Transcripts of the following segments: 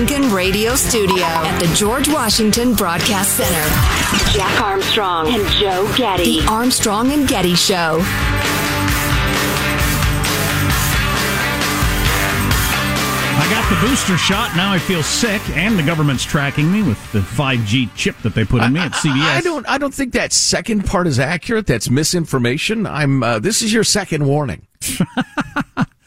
Lincoln Radio Studio at the George Washington Broadcast Center, Jack Armstrong and Joe Getty. The Armstrong and Getty Show. I got the booster shot. Now I feel sick, and the government's tracking me with the 5G chip that they put in me at CVS. I, I don't. I don't think that second part is accurate. That's misinformation. I'm. Uh, this is your second warning.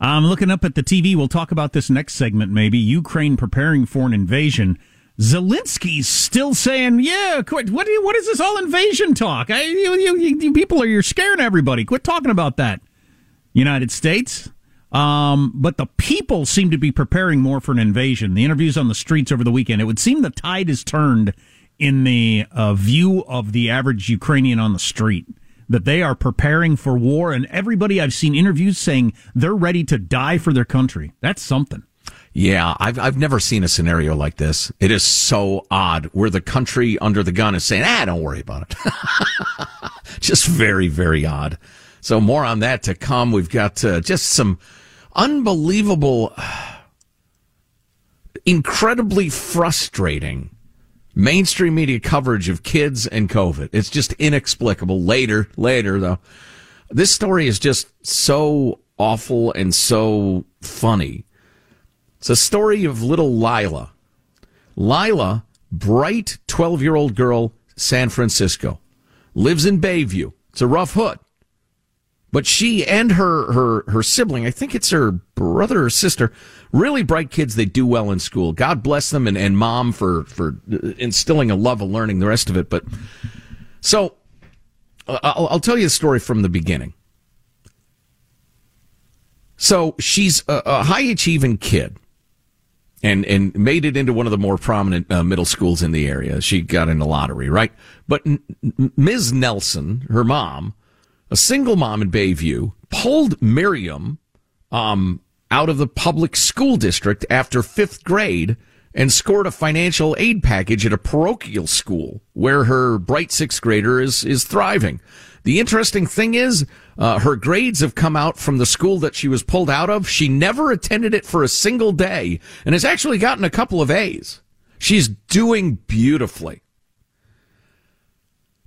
I'm looking up at the TV. We'll talk about this next segment, maybe. Ukraine preparing for an invasion. Zelensky's still saying, "Yeah, quit. What? What is this all invasion talk? I, you, you, you people are you're scaring everybody. Quit talking about that." United States. Um, but the people seem to be preparing more for an invasion. The interviews on the streets over the weekend, it would seem the tide has turned in the uh, view of the average Ukrainian on the street. That they are preparing for war, and everybody I've seen interviews saying they're ready to die for their country. That's something. Yeah, I've I've never seen a scenario like this. It is so odd where the country under the gun is saying, "Ah, don't worry about it." just very very odd. So more on that to come. We've got uh, just some unbelievable, incredibly frustrating mainstream media coverage of kids and COVID. It's just inexplicable. Later, later though, this story is just so awful and so funny. It's a story of little Lila. Lila, bright 12 year old girl, San Francisco, lives in Bayview. It's a rough hood. But she and her, her, her sibling, I think it's her brother or sister, really bright kids. They do well in school. God bless them and, and mom for, for instilling a love of learning, the rest of it. But so I'll, I'll tell you the story from the beginning. So she's a, a high achieving kid and and made it into one of the more prominent uh, middle schools in the area. She got in the lottery, right? But Ms. Nelson, her mom, a single mom in Bayview, pulled Miriam um, out of the public school district after fifth grade and scored a financial aid package at a parochial school where her bright sixth grader is is thriving. The interesting thing is, uh, her grades have come out from the school that she was pulled out of. She never attended it for a single day and has actually gotten a couple of A's. She's doing beautifully.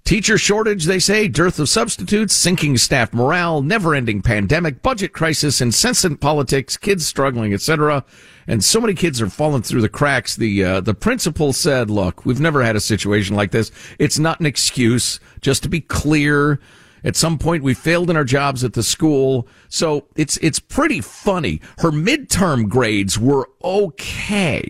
Teacher shortage, they say, dearth of substitutes, sinking staff morale, never-ending pandemic, budget crisis, incessant politics, kids struggling, etc. And so many kids are falling through the cracks. The uh, the principal said, "Look, we've never had a situation like this. It's not an excuse. Just to be clear, at some point we failed in our jobs at the school, so it's it's pretty funny. Her midterm grades were okay."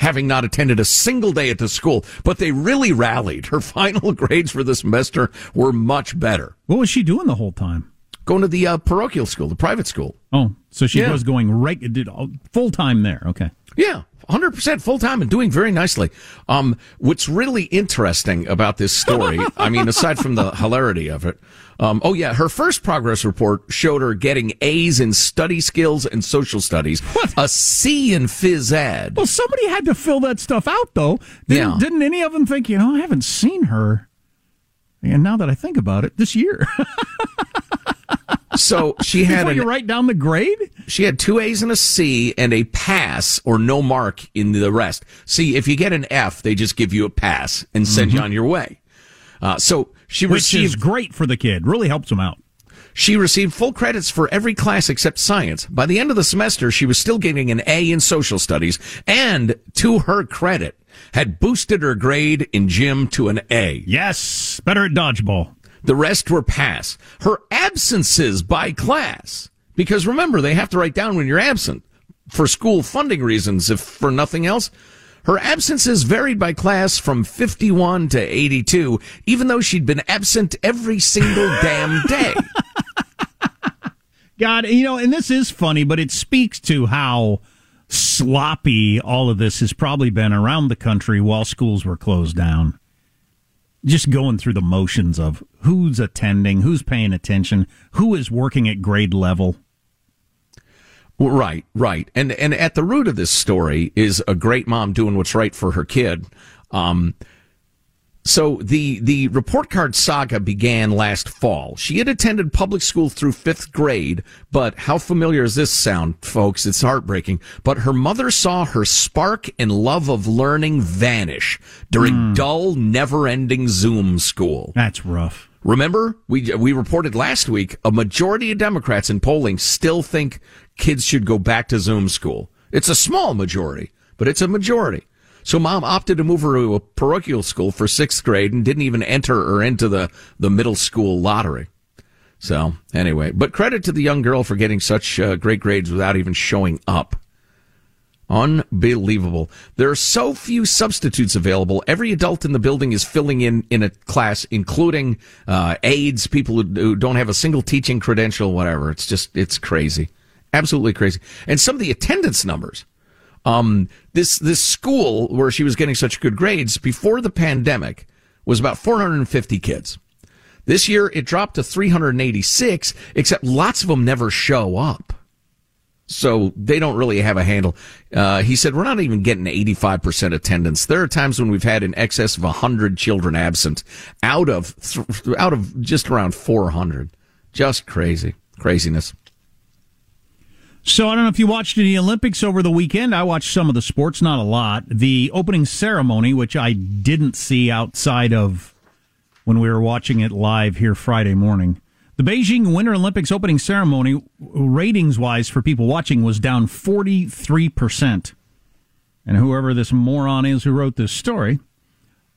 Having not attended a single day at the school, but they really rallied. Her final grades for the semester were much better. What was she doing the whole time? Going to the uh, parochial school, the private school. Oh, so she Yeah. was going right did full time there. Okay. Yeah, 100% full time and doing very nicely. Um, what's really interesting about this story, I mean, aside from the hilarity of it, um, oh yeah, her first progress report showed her getting A's in study skills and social studies, What? a C in phys ed. Well, somebody had to fill that stuff out, though. Didn't, Yeah. didn't any of them think, you know, I haven't seen her. And now that I think about it, this year, So she had before an you write down the grade, She had two A's and a C and a pass or no mark in the rest. See, if you get an F, they just give you a pass and send you on your way. Uh, so she Mm-hmm. which is received great for the kid, really helps him out. she received full credits for every class except science. By the end of the semester, she was still getting an A in social studies and, to her credit, had boosted her grade in gym to an A. Yes, better at dodgeball. The rest were pass. Her absences by class, because remember, they have to write down when you're absent for school funding reasons, if for nothing else. Her absences varied by class from 51 to 82, even though she'd been absent every single damn day. God, you know, and this is funny, but it speaks to how sloppy all of this has probably been around the country while schools were closed down. Just going through the motions of who's attending, who's paying attention, who is working at grade level. Well, Right, right. And and at the root of this story is a great mom doing what's right for her kid. Um so the the report card saga began last fall. She had attended public school through 5th grade, but how familiar does this sound, folks? It's heartbreaking. But her mother saw her spark and love of learning vanish during hmm. dull, never-ending Zoom school. That's rough. Remember, we we reported last week a majority of Democrats in polling still think kids should go back to Zoom school. It's a small majority, but it's a majority. So mom opted to move her to a parochial school for sixth grade and didn't even enter her into the, the middle school lottery. So anyway, but credit to the young girl for getting such uh, great grades without even showing up. Unbelievable. There are so few substitutes available. Every adult in the building is filling in in a class, including uh, aides, people who, who don't have a single teaching credential, whatever. It's just, it's crazy. Absolutely crazy. And some of the attendance numbers. Um, this, this school where she was getting such good grades before the pandemic was about 450 kids. This year it dropped to 386, except lots of them never show up so they don't really have a handle. Uh, he said, we're not even getting 85% attendance. There are times when we've had in excess of 100 children absent out of, th- out of just around 400. Just crazy. Craziness. So I don't know if you watched any Olympics over the weekend. I watched some of the sports, not a lot. The opening ceremony, which I didn't see outside of when we were watching it live here Friday morning. The Beijing Winter Olympics opening ceremony, ratings wise for people watching, was down 43%. And whoever this moron is who wrote this story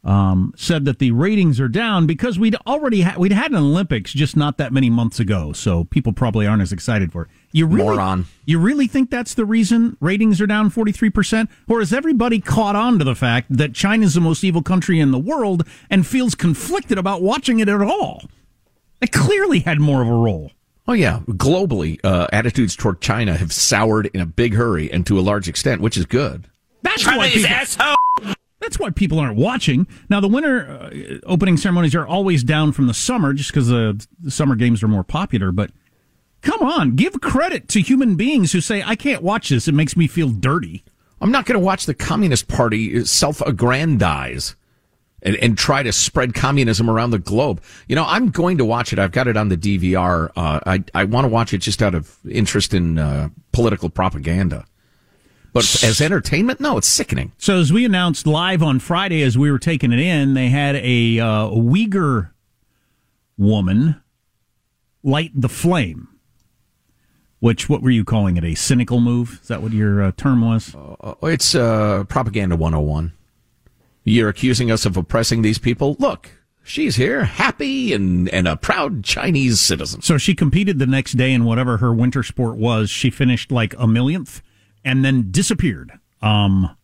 um, said that the ratings are down because we'd already ha- we'd had an Olympics just not that many months ago, so people probably aren't as excited for it. You really, Moron. You really think that's the reason ratings are down forty three percent, or has everybody caught on to the fact that China's the most evil country in the world and feels conflicted about watching it at all? It clearly had more of a role. Oh yeah. Globally, uh, attitudes toward China have soured in a big hurry and to a large extent, which is good. That's why people, That's why people aren't watching. Now, the winter uh, opening ceremonies are always down from the summer just because uh, the summer games are more popular. But come on, give credit to human beings who say, I can't watch this. It makes me feel dirty. I'm not going to watch the Communist Party self-aggrandize and, and try to spread communism around the globe. You know, I'm going to watch it. I've got it on the DVR. Uh, I, I want to watch it just out of interest in uh, political propaganda. But as entertainment, no, it's sickening. So as we announced live on Friday, as we were taking it in, they had a uh, Uyghur woman light the flame. Which what were you calling it? A cynical move? Is that what your uh, term was? Uh, it's uh, propaganda 101. You're accusing us of oppressing these people. Look, she's here, happy and and a proud Chinese citizen. So she competed the next day in whatever her winter sport was. She finished like a millionth and then disappeared. Um,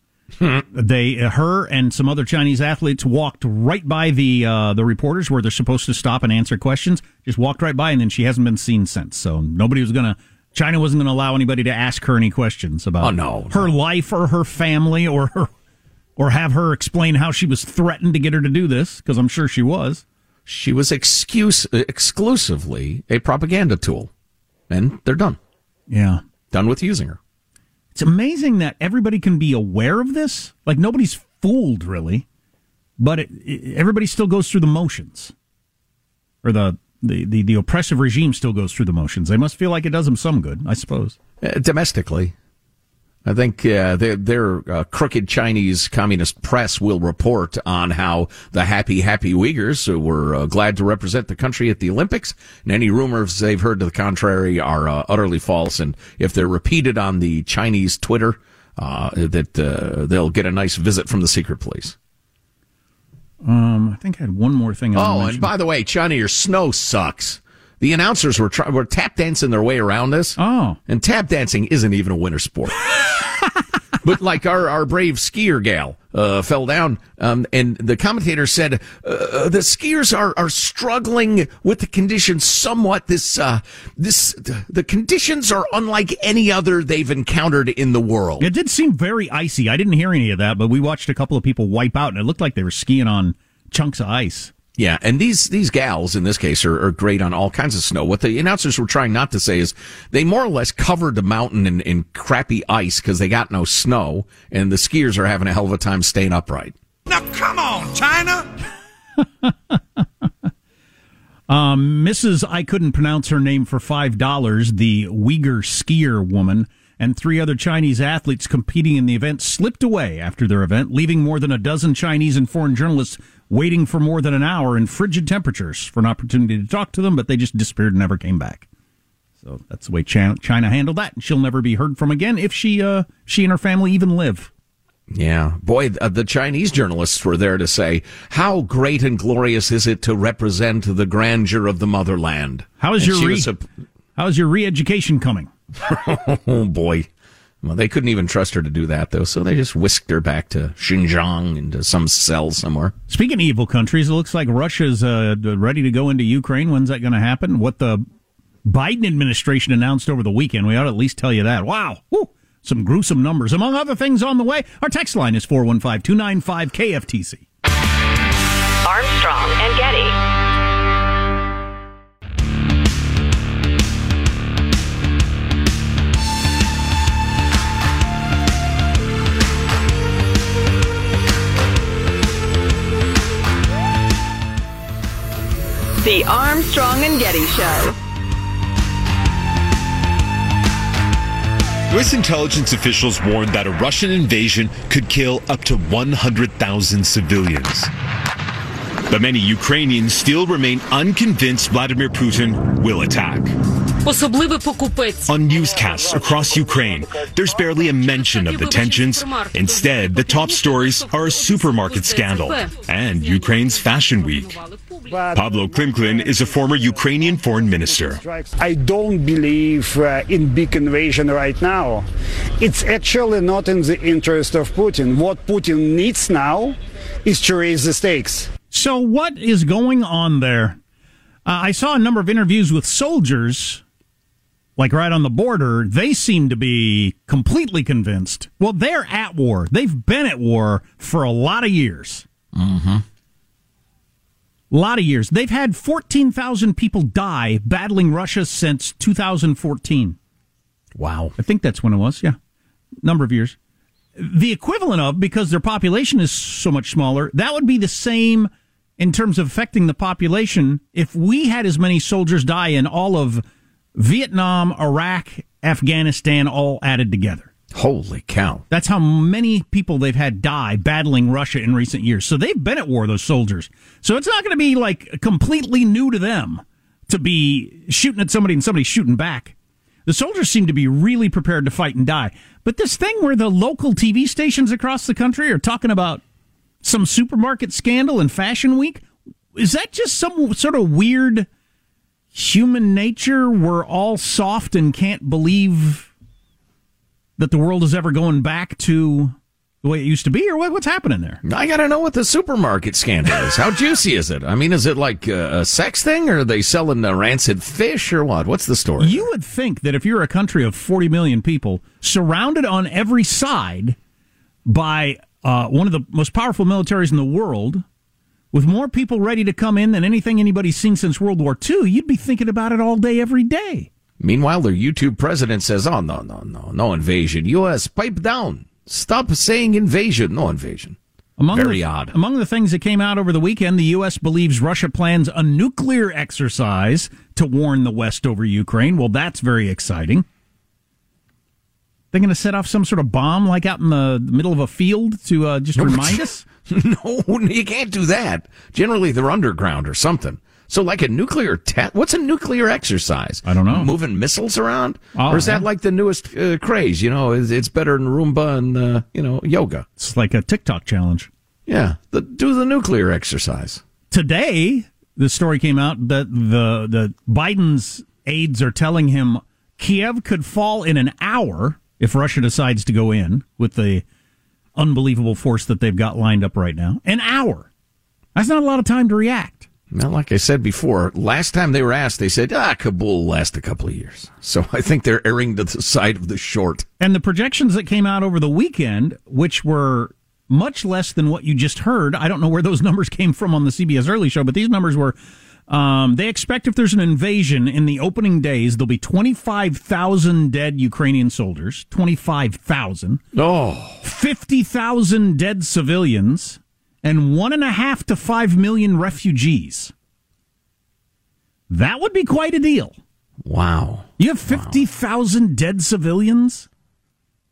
they, her, and some other Chinese athletes walked right by the uh, the reporters where they're supposed to stop and answer questions. Just walked right by, and then she hasn't been seen since. So nobody was gonna. China wasn't going to allow anybody to ask her any questions about oh, no, her no. life or her family or her or have her explain how she was threatened to get her to do this because I'm sure she was. She was excuse exclusively a propaganda tool, and they're done. Yeah, done with using her. It's amazing that everybody can be aware of this. Like nobody's fooled really, but it, it, everybody still goes through the motions, or the, the the the oppressive regime still goes through the motions. They must feel like it does them some good, I suppose. Uh, domestically, I think uh, their, their uh, crooked Chinese communist press will report on how the happy, happy Uyghurs who were uh, glad to represent the country at the Olympics, and any rumors they've heard to the contrary are uh, utterly false. And if they're repeated on the Chinese Twitter, uh, that uh, they'll get a nice visit from the secret police. Um, I think I had one more thing. I oh, and by the way, China, your snow sucks. The announcers were try- were tap dancing their way around this. Oh, and tap dancing isn't even a winter sport. but like our, our brave skier gal uh, fell down, um, and the commentator said uh, the skiers are, are struggling with the conditions somewhat. This uh, this the conditions are unlike any other they've encountered in the world. It did seem very icy. I didn't hear any of that, but we watched a couple of people wipe out, and it looked like they were skiing on chunks of ice. Yeah, and these these gals in this case are, are, great on all kinds of snow. What the announcers were trying not to say is they more or less covered the mountain in, in crappy ice because they got no snow, and the skiers are having a hell of a time staying upright. Now come on, China. um, Mrs. I couldn't pronounce her name for five dollars. The Uyghur skier woman and three other Chinese athletes competing in the event slipped away after their event, leaving more than a dozen Chinese and foreign journalists waiting for more than an hour in frigid temperatures for an opportunity to talk to them, but they just disappeared and never came back. So that's the way China, handled that, and she'll never be heard from again if she uh, she and her family even live. Yeah, boy, the Chinese journalists were there to say, "How great and glorious is it to represent the grandeur of the motherland?" How is and your re- a- how is your re-education coming? oh boy, well, they couldn't even trust her to do that, though, so they just whisked her back to Xinjiang into some cell somewhere. Speaking of evil countries, it looks like Russia's uh, ready to go into Ukraine. When's that going to happen? What the Biden administration announced over the weekend, we ought to at least tell you that. Wow. Woo. Some gruesome numbers. Among other things on the way, our text line is 415 295 KFTC. Armstrong Armstrong and Getty Show. U.S. intelligence officials warned that a Russian invasion could kill up to 100,000 civilians. But many Ukrainians still remain unconvinced Vladimir Putin will attack. On newscasts across Ukraine, there's barely a mention of the tensions. Instead, the top stories are a supermarket scandal and Ukraine's Fashion Week. Pavlo Klimkin is a former Ukrainian foreign minister. I don't believe uh, in big invasion right now. It's actually not in the interest of Putin. What Putin needs now is to raise the stakes. So, what is going on there? Uh, I saw a number of interviews with soldiers like right on the border, they seem to be completely convinced. Well, they're at war. They've been at war for a lot of years. Mm-hmm. A lot of years. They've had 14,000 people die battling Russia since 2014. Wow. I think that's when it was. Yeah. Number of years. The equivalent of, because their population is so much smaller, that would be the same in terms of affecting the population if we had as many soldiers die in all of Vietnam, Iraq, Afghanistan all added together. Holy cow. That's how many people they've had die battling Russia in recent years. So they've been at war, those soldiers. So it's not going to be like completely new to them to be shooting at somebody and somebody shooting back. The soldiers seem to be really prepared to fight and die. But this thing where the local TV stations across the country are talking about some supermarket scandal and Fashion Week, is that just some sort of weird human nature? We're all soft and can't believe that the world is ever going back to the way it used to be, or what, what's happening there? I got to know what the supermarket scandal is. How juicy is it? I mean, is it like a, a sex thing, or are they selling the rancid fish, or what? What's the story? You would think that if you're a country of 40 million people, surrounded on every side by uh, one of the most powerful militaries in the world, with more people ready to come in than anything anybody's seen since World War II, you'd be thinking about it all day, every day. Meanwhile, their YouTube president says, "Oh no, no, no, no invasion. U.S. pipe down. Stop saying invasion. No invasion." Among Very the, odd. Among the things that came out over the weekend, the U.S. believes Russia plans a nuclear exercise to warn the West over Ukraine. Well, that's very exciting. They're going to set off some sort of bomb, like out in the middle of a field, to uh, just remind us. no, you can't do that. Generally, they're underground or something. So, like a nuclear test. What's a nuclear exercise? I don't know. Moving missiles around, Oh, or is that yeah. like the newest uh, craze? You know, it's, it's better than Roomba and uh, you know yoga. It's like a TikTok challenge. Yeah, the, do the nuclear exercise. Today, the story came out that the the Biden's aides are telling him Kiev could fall in an hour if Russia decides to go in with the unbelievable force that they've got lined up right now. An hour. That's not a lot of time to react. Now, like I said before, last time they were asked, they said, "Ah, Kabul will last a couple of years." So I think they're erring to the side of the short. And the projections that came out over the weekend, which were much less than what you just heard, I don't know where those numbers came from on the CBS Early Show, but these numbers were. Um, they expect if there's an invasion in the opening days, there'll be 25,000 dead Ukrainian soldiers. 25,000. Oh, 50,000 dead civilians, and one and a half to five million refugees. That would be quite a deal. wow! You have 50,000 dead civilians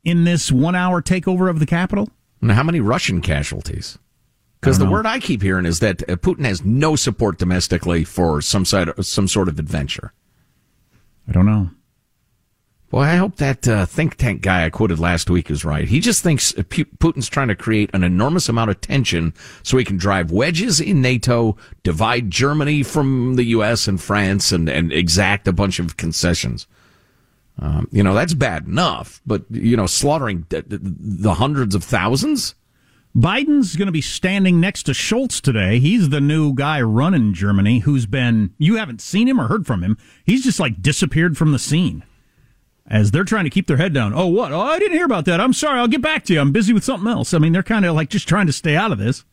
in this one hour takeover of the capital? Now, how many Russian casualties? Because the word I keep hearing is that uh, Putin has no support domestically for some side, some sort of adventure. I don't know. Boy, I hope that uh, think tank guy I quoted last week is right. He just thinks uh, Putin's trying to create an enormous amount of tension so he can drive wedges in NATO, divide Germany from the U.S. and France, and, and exact a bunch of concessions. Um, you know, that's bad enough, but, you know, slaughtering the, the- the hundreds of thousands? Biden's going to be standing next to Schultz today. He's the new guy running Germany who's been, you haven't seen him or heard from him. He's just like disappeared from the scene as they're trying to keep their head down. Oh, what? Oh, I didn't hear about that. I'm sorry. I'll get back to you. I'm busy with something else. I mean, they're kind of like just trying to stay out of this,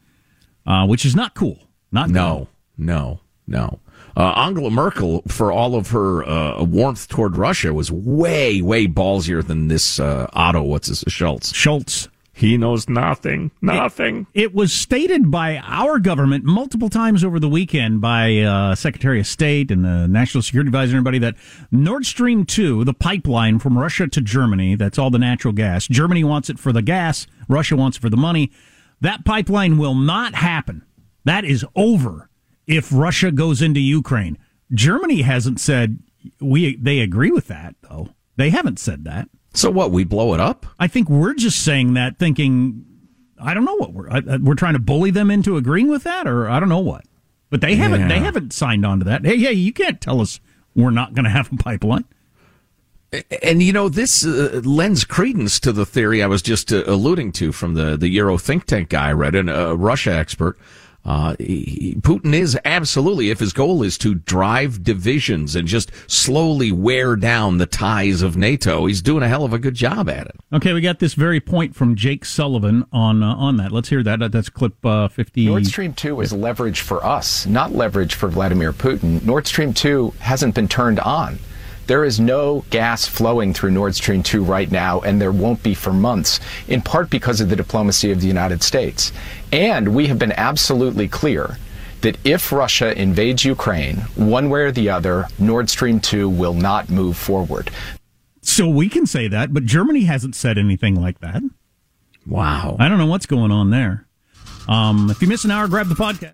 uh, which is not cool. Not No, no, no. Uh, Angela Merkel, for all of her uh, warmth toward Russia, was way, way ballsier than this uh, Otto. What's his Schultz? Schultz. He knows nothing. Nothing. It was stated by our government multiple times over the weekend by uh, Secretary of State and the National Security Advisor and everybody that Nord Stream 2, the pipeline from Russia to Germany, that's all the natural gas. Germany wants it for the gas, Russia wants it for the money. That pipeline will not happen. That is over if Russia goes into Ukraine. Germany hasn't said we they agree with that though. They haven't said that. So what? We blow it up? I think we're just saying that, thinking, I don't know what we're I, we're trying to bully them into agreeing with that, or I don't know what. But they haven't Yeah. they haven't signed on to that. Hey, hey, you can't tell us we're not going to have a pipeline. And you know, this uh, lends credence to the theory I was just uh, alluding to from the the Euro think tank guy I read, and a Russia expert. Uh, he- he- Putin is absolutely, if his goal is to drive divisions and just slowly wear down the ties of NATO, he's doing a hell of a good job at it. Okay, we got this very point from Jake Sullivan on uh, on that. Let's hear that. That's clip uh, fifty. Nord Stream 2 is leverage for us, not leverage for Vladimir Putin. Nord Stream 2 hasn't been turned on. There is no gas flowing through Nord Stream 2 right now, and there won't be for months, in part because of the diplomacy of the United States. And we have been absolutely clear that if Russia invades Ukraine, one way or the other, Nord Stream 2 will not move forward. So we can say that, but Germany hasn't said anything like that. Wow. I don't know what's going on there. Um, if you miss an hour, grab the podcast.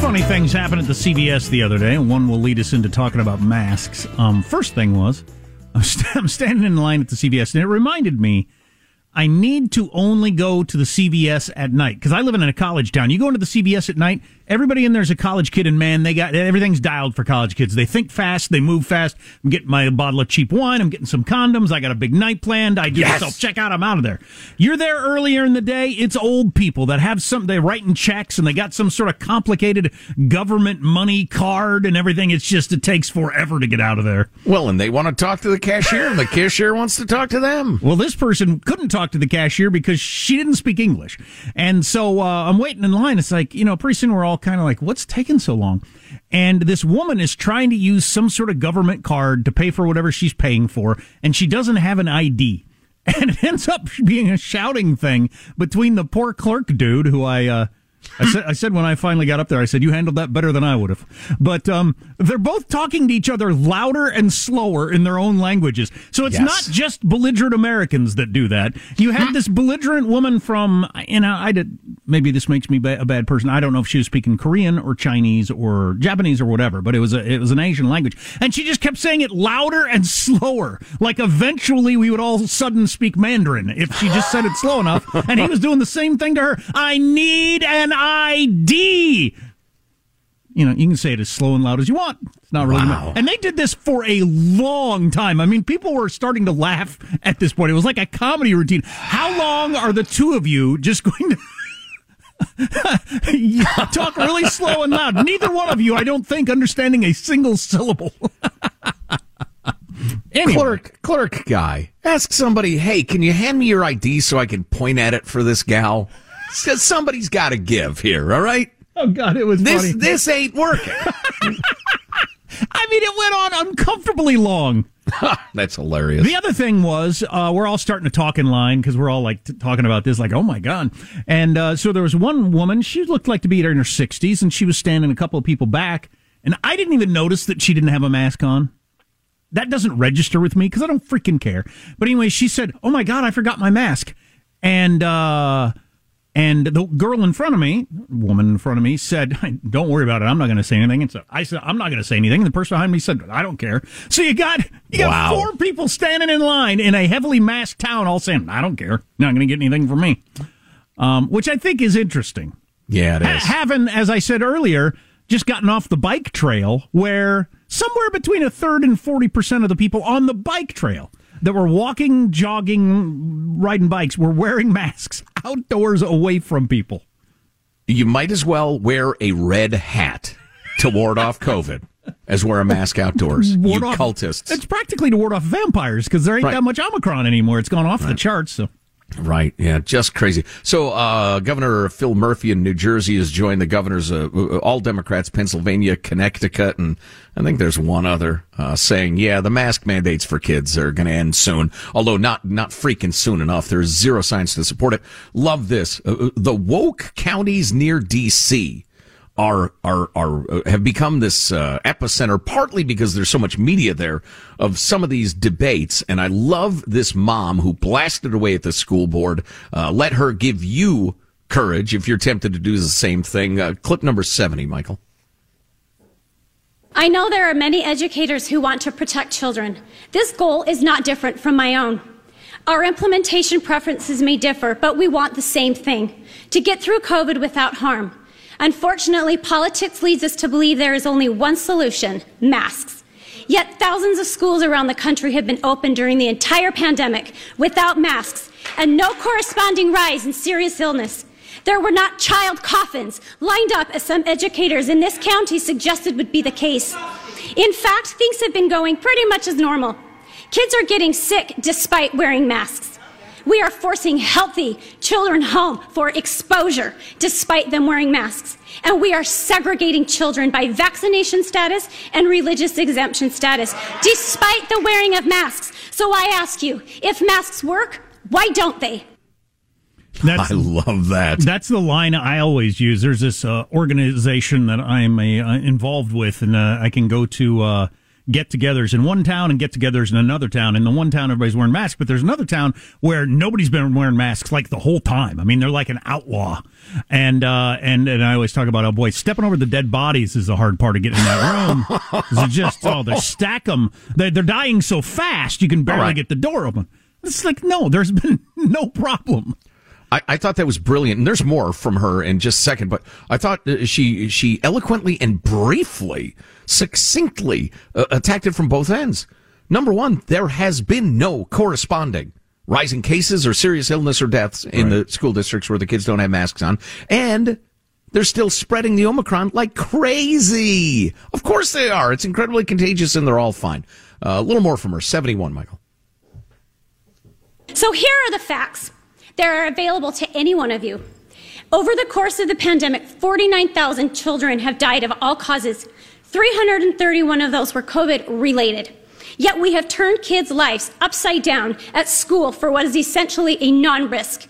Funny things happened at the CVS the other day, and one will lead us into talking about masks. Um, first thing was, I'm, st- I'm standing in line at the CVS, and it reminded me I need to only go to the CVS at night because I live in a college town. You go into the CVS at night, everybody in there's a college kid, and man, they got everything's dialed for college kids. They think fast, they move fast. I'm getting my bottle of cheap wine. I'm getting some condoms. I got a big night planned. I do Yes. self checkout. I'm out of there. You're there earlier in the day. It's old people that have some. They're writing checks and they got some sort of complicated government money card and everything. It's just it takes forever to get out of there. Well, and they want to talk to the cashier, and the cashier wants to talk to them. Well, this person couldn't talk to the cashier because she didn't speak English. And so uh, I'm waiting in line. It's like, you know, pretty soon we're all kind of like, what's taking so long? And this woman is trying to use some sort of government card to pay for whatever she's paying for, and she doesn't have an ID. And it ends up being a shouting thing between the poor clerk dude who I, uh, I said, I said when I finally got up there, I said, you handled that better than I would have. But, um, they're both talking to each other louder and slower in their own languages. So it's Yes. not just belligerent Americans that do that. You had this belligerent woman from, you know, I did, maybe this makes me ba- a bad person. I don't know if she was speaking Korean or Chinese or Japanese or whatever, but it was a, it was an Asian language. And she just kept saying it louder and slower. Like eventually we would all sudden speak Mandarin if she just said it slow enough. And he was doing the same thing to her. I need an ID you know, you can say it as slow and loud as you want. It's not really. Wow. And they did this for a long time. I mean, people were starting to laugh at this point. It was like a comedy routine. How long are the two of you just going to? Talk really slow and loud. Neither one of you, I don't think, understanding a single syllable. anyway, Clerk, clerk guy, ask somebody, hey, can you hand me your ID so I can point at it for this gal? Because somebody's got to give here, all right? oh god, it was This funny. this ain't working. I I mean, it went on uncomfortably long. That's hilarious. The other thing was, uh, we're all starting to talk in line because we're all like t- talking about this, like, oh my God. And uh, so there was one woman, she looked like to be in her 60s, and she was standing a couple of people back. And I didn't even notice that she didn't have a mask on. That doesn't register with me because I don't freaking care. But anyway, she said, oh my God, I forgot my mask. And, uh, and the girl in front of me, woman in front of me, said, "Don't worry about it. I'm not going to say anything." And so I said, "I'm not going to say anything." And the person behind me said, "I don't care." So you got you got four people standing in line in a heavily masked town, all saying, "I don't care. Not going to get anything from me," um, which I think is interesting. Yeah, it is. Ha- having, as I said earlier, just gotten off the bike trail where somewhere between a third and 40% of the people on the bike trail that were walking, jogging, riding bikes were wearing masks outdoors away from people. You might as well wear a red hat to ward off COVID as wear a mask outdoors. Ward you off- cultists. It's practically to ward off vampires because there ain't Right. that much Omicron anymore. It's gone off the charts. So. Right. Yeah. Just crazy. So, uh, Governor Phil Murphy in New Jersey has joined the governors, uh, all Democrats, Pennsylvania, Connecticut, and I think there's one other, uh, saying, yeah, the mask mandates for kids are going to end soon. Although not, not freaking soon enough. There's zero science to support it. Love this. Uh, the woke counties near DC are are are uh, have become this uh, epicenter partly because there's so much media there of some of these debates and I love this mom who blasted away at the school board uh, let her give you courage if you're tempted to do the same thing uh, clip number 70 Michael I know there are many educators who want to protect children. This goal is not different from my own. Our implementation preferences may differ, but we want the same thing to get through COVID without harm. Unfortunately, politics leads us to believe there is only one solution masks. Yet thousands of schools around the country have been open during the entire pandemic without masks and no corresponding rise in serious illness. There were not child coffins lined up as some educators in this county suggested would be the case. In fact, things have been going pretty much as normal. Kids are getting sick despite wearing masks. We are forcing healthy children home for exposure despite them wearing masks. And we are segregating children by vaccination status and religious exemption status despite the wearing of masks. So I ask you, if masks work, why don't they? That's, I love that. That's the line I always use. There's this uh, organization that I'm a, uh, involved with, and uh, I can go to uh, get-togethers in one town and get-togethers in another town. In the one town, everybody's wearing masks, but there's another town where nobody's been wearing masks like the whole time. I mean, they're like an outlaw. And uh, and and I always talk about, oh boy, stepping over the dead bodies is the hard part of getting in that room. it just oh, they stack them. They're, they're dying so fast you can barely right. get the door open. It's like no, there's been no problem. I, I thought that was brilliant, and there's more from her in just a second. But I thought uh, she she eloquently and briefly, succinctly uh, attacked it from both ends. Number one, there has been no corresponding rising cases or serious illness or deaths in the school districts where the kids don't have masks on, and they're still spreading the Omicron like crazy. Of course they are. It's incredibly contagious, and they're all fine. Uh, a little more from her. Seventy-one, Michael. So here are the facts. They are available to any one of you. Over the course of the pandemic, 49,000 children have died of all causes. 331 of those were COVID related. Yet we have turned kids' lives upside down at school for what is essentially a non risk.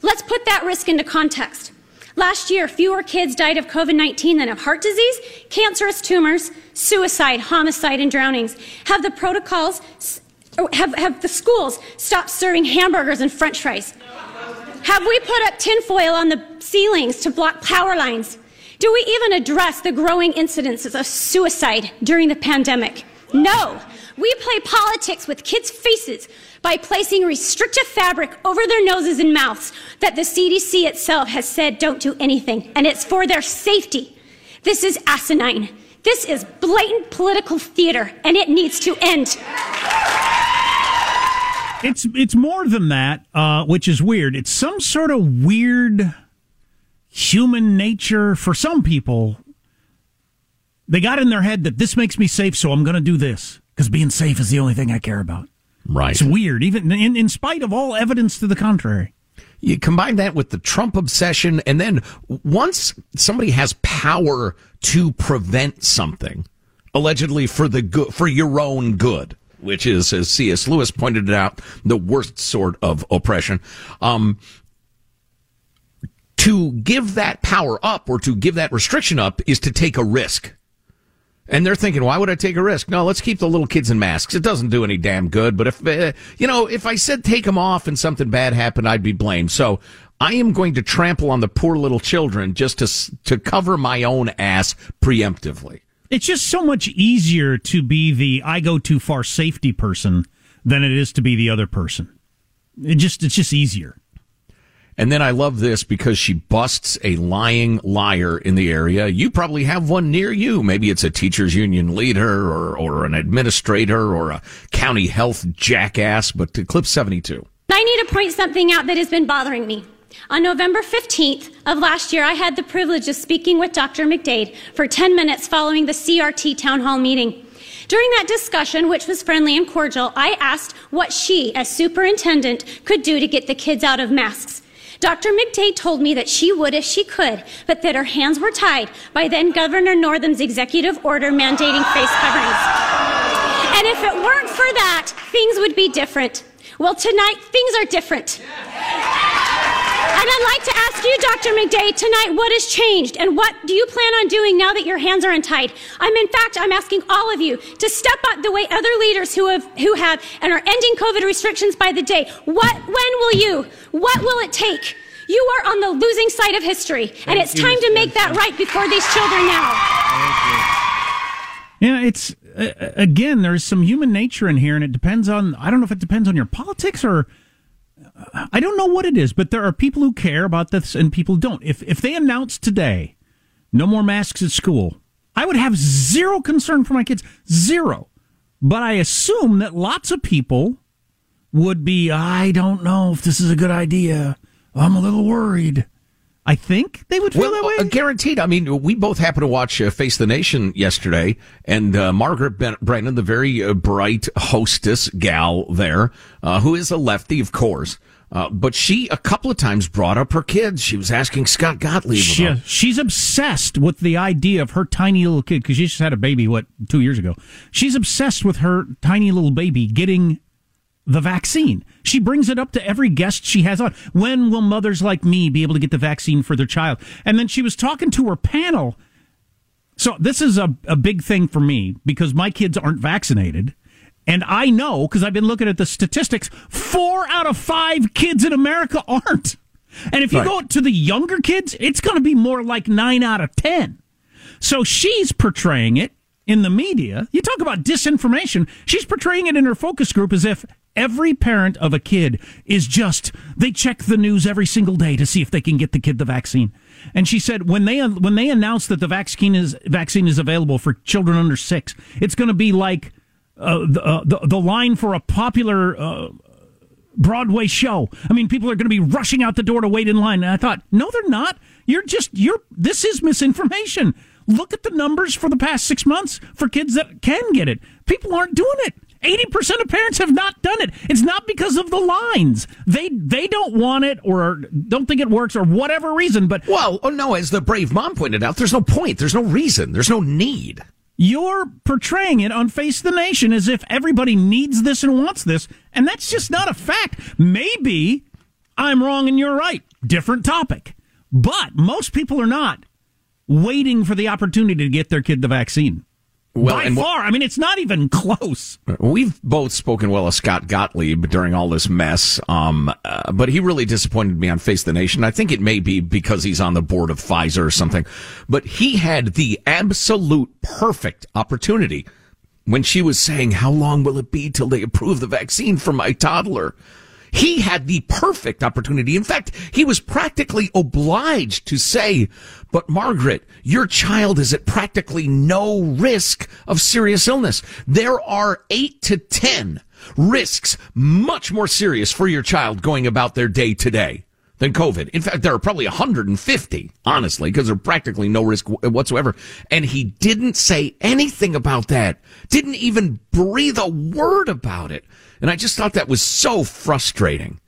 Let's put that risk into context. Last year, fewer kids died of COVID 19 than of heart disease, cancerous tumors, suicide, homicide, and drownings. Have the protocols, have, have the schools stopped serving hamburgers and french fries? Have we put up tinfoil on the ceilings to block power lines? Do we even address the growing incidences of suicide during the pandemic? No. We play politics with kids' faces by placing restrictive fabric over their noses and mouths that the CDC itself has said don't do anything, and it's for their safety. This is asinine. This is blatant political theater, and it needs to end. It's it's more than that, uh, which is weird. It's some sort of weird human nature for some people. They got in their head that this makes me safe, so I'm going to do this because being safe is the only thing I care about. Right. It's weird, even in, in spite of all evidence to the contrary. You combine that with the Trump obsession, and then once somebody has power to prevent something, allegedly for the good, for your own good, which is, as C.S. Lewis pointed it out, the worst sort of oppression. Um, to give that power up or to give that restriction up is to take a risk. And they're thinking, why would I take a risk? No, let's keep the little kids in masks. It doesn't do any damn good. But if, uh, you know, if I said take them off and something bad happened, I'd be blamed. So I am going to trample on the poor little children just to, to cover my own ass preemptively. It's just so much easier to be the I go too far safety person than it is to be the other person. It just, it's just easier. And then I love this because she busts a lying liar in the area. You probably have one near you. Maybe it's a teachers union leader or, or an administrator or a county health jackass, but to clip 72. I need to point something out that has been bothering me. On November 15th of last year, I had the privilege of speaking with Dr. McDade for 10 minutes following the CRT town hall meeting. During that discussion, which was friendly and cordial, I asked what she, as superintendent, could do to get the kids out of masks. Dr. McDade told me that she would if she could, but that her hands were tied by then Governor Northam's executive order mandating face coverings. And if it weren't for that, things would be different. Well, tonight, things are different. And I'd like to ask you, Dr. McDade, tonight, what has changed and what do you plan on doing now that your hands are untied? I'm, in fact, I'm asking all of you to step up the way other leaders who have, who have and are ending COVID restrictions by the day. What, when will you? What will it take? You are on the losing side of history, and it's time to make that right before these children now. Yeah, it's uh, again. There's some human nature in here, and it depends on. I don't know if it depends on your politics or I don't know what it is, but there are people who care about this and people don't. If if they announced today, no more masks at school, I would have zero concern for my kids, zero. But I assume that lots of people would be. I don't know if this is a good idea. I'm a little worried. I think they would feel well, that way. Uh, guaranteed. I mean, we both happened to watch uh, Face the Nation yesterday, and uh, Margaret ben- Brennan, the very uh, bright hostess gal there, uh, who is a lefty, of course. Uh, but she a couple of times brought up her kids. She was asking Scott Gottlieb. She, about. she's obsessed with the idea of her tiny little kid because she just had a baby what two years ago. She's obsessed with her tiny little baby getting the vaccine. She brings it up to every guest she has on. When will mothers like me be able to get the vaccine for their child? And then she was talking to her panel. So this is a, a big thing for me because my kids aren't vaccinated. And I know because I've been looking at the statistics, four out of five kids in America aren't. And if you Right. go to the younger kids, it's going to be more like nine out of 10. So she's portraying it in the media. You talk about disinformation. She's portraying it in her focus group as if every parent of a kid is just, they check the news every single day to see if they can get the kid the vaccine. And she said when they when they announced that the vaccine is vaccine is available for children under six, it's going to be like uh, the, uh, the the line for a popular uh, Broadway show. I mean, people are going to be rushing out the door to wait in line. And I thought, no, they're not. You're just you're. This is misinformation. Look at the numbers for the past six months for kids that can get it. People aren't doing it. Eighty percent of parents have not done it. It's not because of the lines. They they don't want it or don't think it works or whatever reason. But well, oh no, as the brave mom pointed out, there's no point. There's no reason. There's no need. You're portraying it on Face the Nation as if everybody needs this and wants this, and that's just not a fact. Maybe I'm wrong and you're right. Different topic. But most people are not waiting for the opportunity to get their kid the vaccine. Well, By wh- far. I mean, it's not even close. We've both spoken well of Scott Gottlieb during all this mess, um, uh, but he really disappointed me on Face the Nation. I think it may be because he's on the board of Pfizer or something, but he had the absolute perfect opportunity when she was saying, "How long will it be till they approve the vaccine for my toddler?" He had the perfect opportunity. In fact, he was practically obliged to say, but Margaret, your child is at practically no risk of serious illness. There are eight to 10 risks much more serious for your child going about their day to day than COVID. In fact, there are probably 150, honestly, because there's practically no risk whatsoever. And he didn't say anything about that. Didn't even breathe a word about it. And I just thought that was so frustrating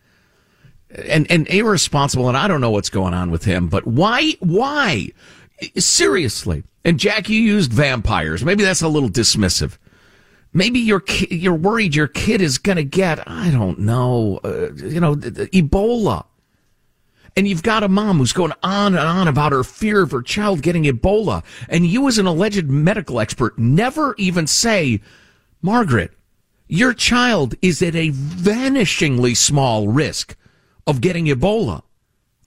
and, and irresponsible. And I don't know what's going on with him, but why, why? Seriously. And Jack, you used vampires. Maybe that's a little dismissive. Maybe you're you're worried your kid is going to get I don't know, uh, you know, Ebola. And you've got a mom who's going on and on about her fear of her child getting Ebola. And you, as an alleged medical expert, never even say, Margaret, your child is at a vanishingly small risk of getting Ebola.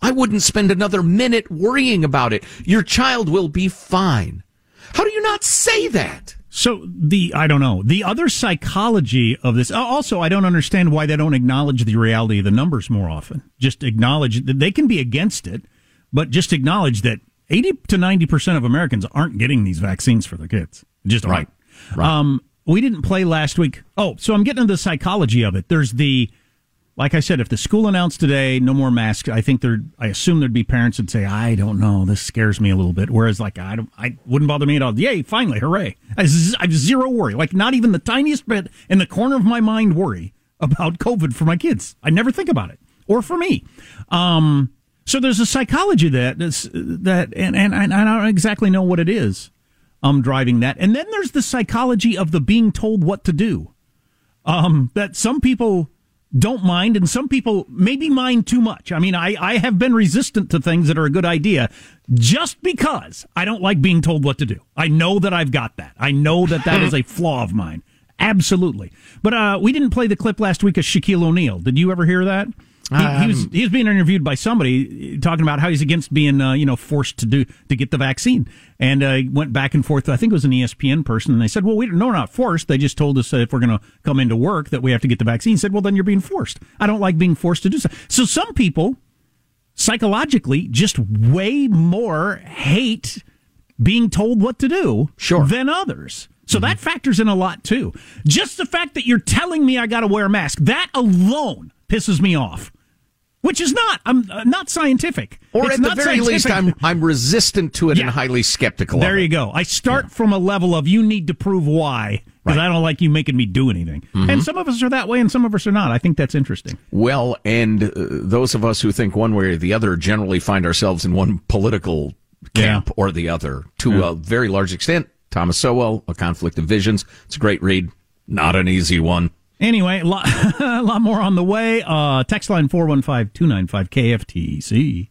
I wouldn't spend another minute worrying about it. Your child will be fine. How do you not say that? So the I don't know the other psychology of this. Also, I don't understand why they don't acknowledge the reality of the numbers more often. Just acknowledge that they can be against it, but just acknowledge that eighty to ninety percent of Americans aren't getting these vaccines for their kids. Just right. right. Um, we didn't play last week. Oh, so I'm getting into the psychology of it. There's the like I said, if the school announced today no more masks, I think there. I assume there'd be parents that say, "I don't know, this scares me a little bit." Whereas, like, I don't, I wouldn't bother me at all. Yay! Finally, hooray! I, I have zero worry, like not even the tiniest bit in the corner of my mind worry about COVID for my kids. I never think about it, or for me. Um, so there's a psychology that that, and, and and I don't exactly know what it is. Um, driving that, and then there's the psychology of the being told what to do. Um, that some people don't mind, and some people maybe mind too much. I mean, I, I have been resistant to things that are a good idea just because I don't like being told what to do. I know that I've got that. I know that that is a flaw of mine. Absolutely. But uh, we didn't play the clip last week of Shaquille O'Neal. Did you ever hear that? He, um, he, was he was being interviewed by somebody talking about how he's against being uh, you know forced to do to get the vaccine, and uh, went back and forth. I think it was an ESPN person, and they said, "Well, we no, we're not forced. They just told us if we're going to come into work that we have to get the vaccine." He said, "Well, then you're being forced. I don't like being forced to do so." So some people psychologically just way more hate being told what to do sure. than others. So mm-hmm. that factors in a lot too. Just the fact that you're telling me I got to wear a mask, that alone pisses me off which is not I'm uh, not scientific. Or it's at the very least, I'm I'm resistant to it yeah. and highly skeptical. There you go. I start yeah. from a level of you need to prove why because right. I don't like you making me do anything. Mm-hmm. And some of us are that way, and some of us are not. I think that's interesting. Well, and uh, those of us who think one way or the other generally find ourselves in one political camp yeah. or the other to a very large extent. Thomas Sowell, A Conflict of Visions. It's a great read. Not an easy one. Anyway, a lot, a lot more on the way. Uh, text line 415 295 KFTC.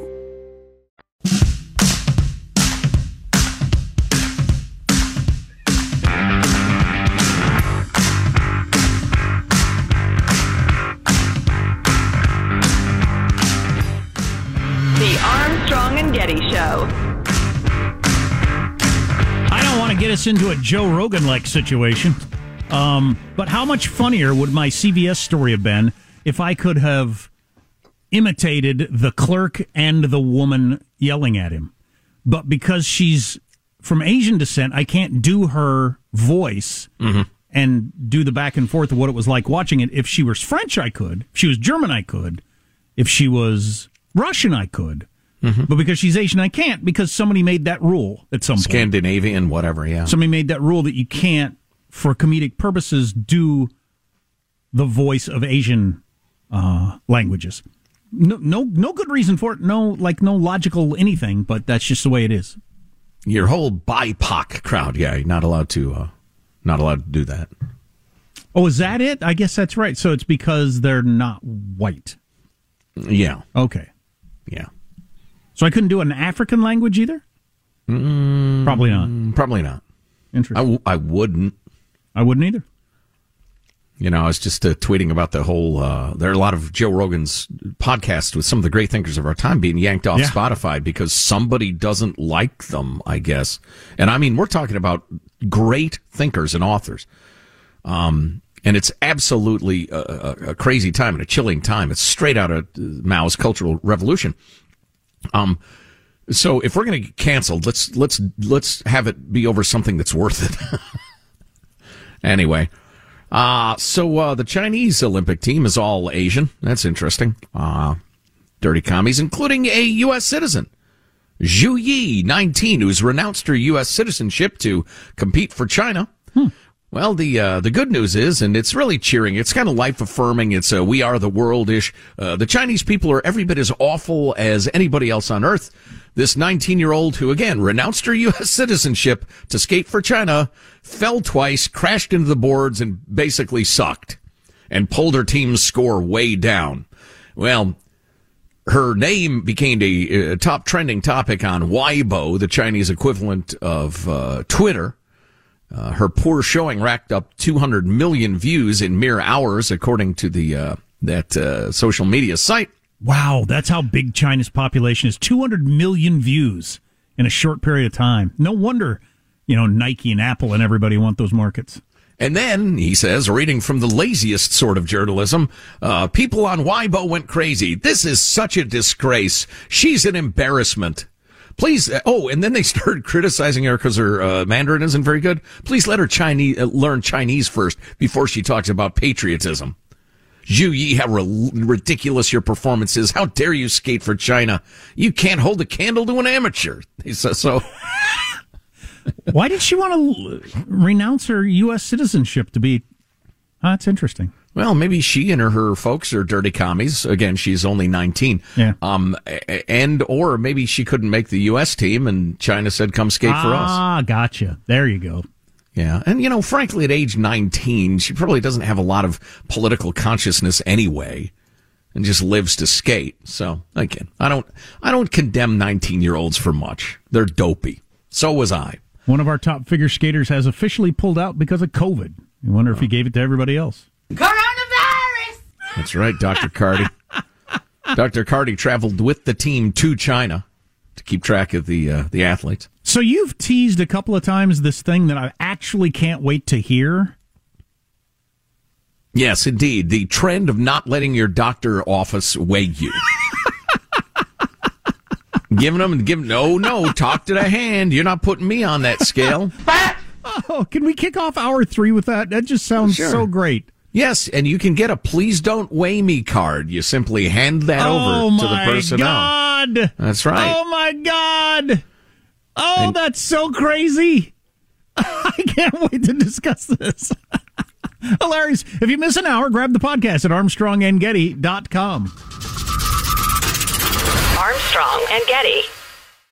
get us into a Joe Rogan like situation. Um, but how much funnier would my CBS story have been if I could have imitated the clerk and the woman yelling at him? But because she's from Asian descent, I can't do her voice and do the back and forth of what it was like watching it. If she was French, I could. If she was German, I could. If she was Russian, I could. But because she's Asian, I can't because somebody made that rule at some point. Scandinavian, whatever. Yeah. Somebody made that rule that you can't, for comedic purposes, do the voice of Asian uh, languages. No, no, no good reason for it. No, like no logical anything. But that's just the way it is. Your whole BIPOC crowd, yeah, you're not allowed to, uh, not allowed to do that. Oh, is that it? I guess that's right. So it's because they're not white. Yeah. Okay. Yeah. So I couldn't do an African language either. Mm, Probably not. Probably not. Interesting. I, w- I wouldn't. I wouldn't either. You know, I was just uh, tweeting about the whole. Uh, there are a lot of Joe Rogan's podcasts with some of the great thinkers of our time being yanked off Yeah. Spotify because somebody doesn't like them. I guess, and I mean, we're talking about great thinkers and authors. Um, and it's absolutely a, a, a crazy time and a chilling time. It's straight out of Mao's Cultural Revolution. Um, so if we're going to get canceled, let's let's let's have it be over something that's worth it. anyway, uh so uh, the Chinese Olympic team is all Asian. That's interesting. Uh, dirty commies, including a U.S. citizen. Zhu Yi, 19, who's renounced her U.S. citizenship to compete for China. Well, the uh, the good news is, and it's really cheering. It's kind of life affirming. It's a "We Are the World" ish. Uh, the Chinese people are every bit as awful as anybody else on earth. This 19 year old who again renounced her U.S. citizenship to skate for China fell twice, crashed into the boards, and basically sucked, and pulled her team's score way down. Well, her name became a, a top trending topic on Weibo, the Chinese equivalent of uh, Twitter. Uh, her poor showing racked up 200 million views in mere hours, according to the uh, that uh, social media site. Wow, that's how big China's population is. 200 million views in a short period of time. No wonder, you know, Nike and Apple and everybody want those markets. And then he says, reading from the laziest sort of journalism, uh, people on Weibo went crazy. This is such a disgrace. She's an embarrassment. Please, uh, oh, and then they started criticizing her because her uh, Mandarin isn't very good. Please let her Chinese uh, learn Chinese first before she talks about patriotism. Zhu Yi, how ri- ridiculous your performance is. How dare you skate for China? You can't hold a candle to an amateur. He says so. Why did she want to renounce her U.S. citizenship to be? That's interesting. Well, maybe she and her, her folks are dirty commies. Again, she's only 19. Yeah. Um, and, or maybe she couldn't make the U.S. team and China said, come skate for us. Ah, gotcha. There you go. Yeah. And, you know, frankly, at age 19, she probably doesn't have a lot of political consciousness anyway and just lives to skate. So, again, I don't, I don't condemn 19 year olds for much. They're dopey. So was I. One of our top figure skaters has officially pulled out because of COVID. You wonder if he gave it to everybody else. Coronavirus! That's right, Dr. Cardi. Dr. Cardi traveled with the team to China to keep track of the uh, the athletes. So you've teased a couple of times this thing that I actually can't wait to hear. Yes, indeed. The trend of not letting your doctor office weigh you. giving them and giving no, no, talk to the hand. You're not putting me on that scale. Oh, can we kick off hour three with that? That just sounds Sure. so great. Yes, and you can get a please don't weigh me card. You simply hand that oh over to the personnel. God. That's right. Oh my God. Oh, And- that's so crazy. I can't wait to discuss this. Hilarious. If you miss an hour, grab the podcast at armstrongandgetty.com. Armstrong and Getty.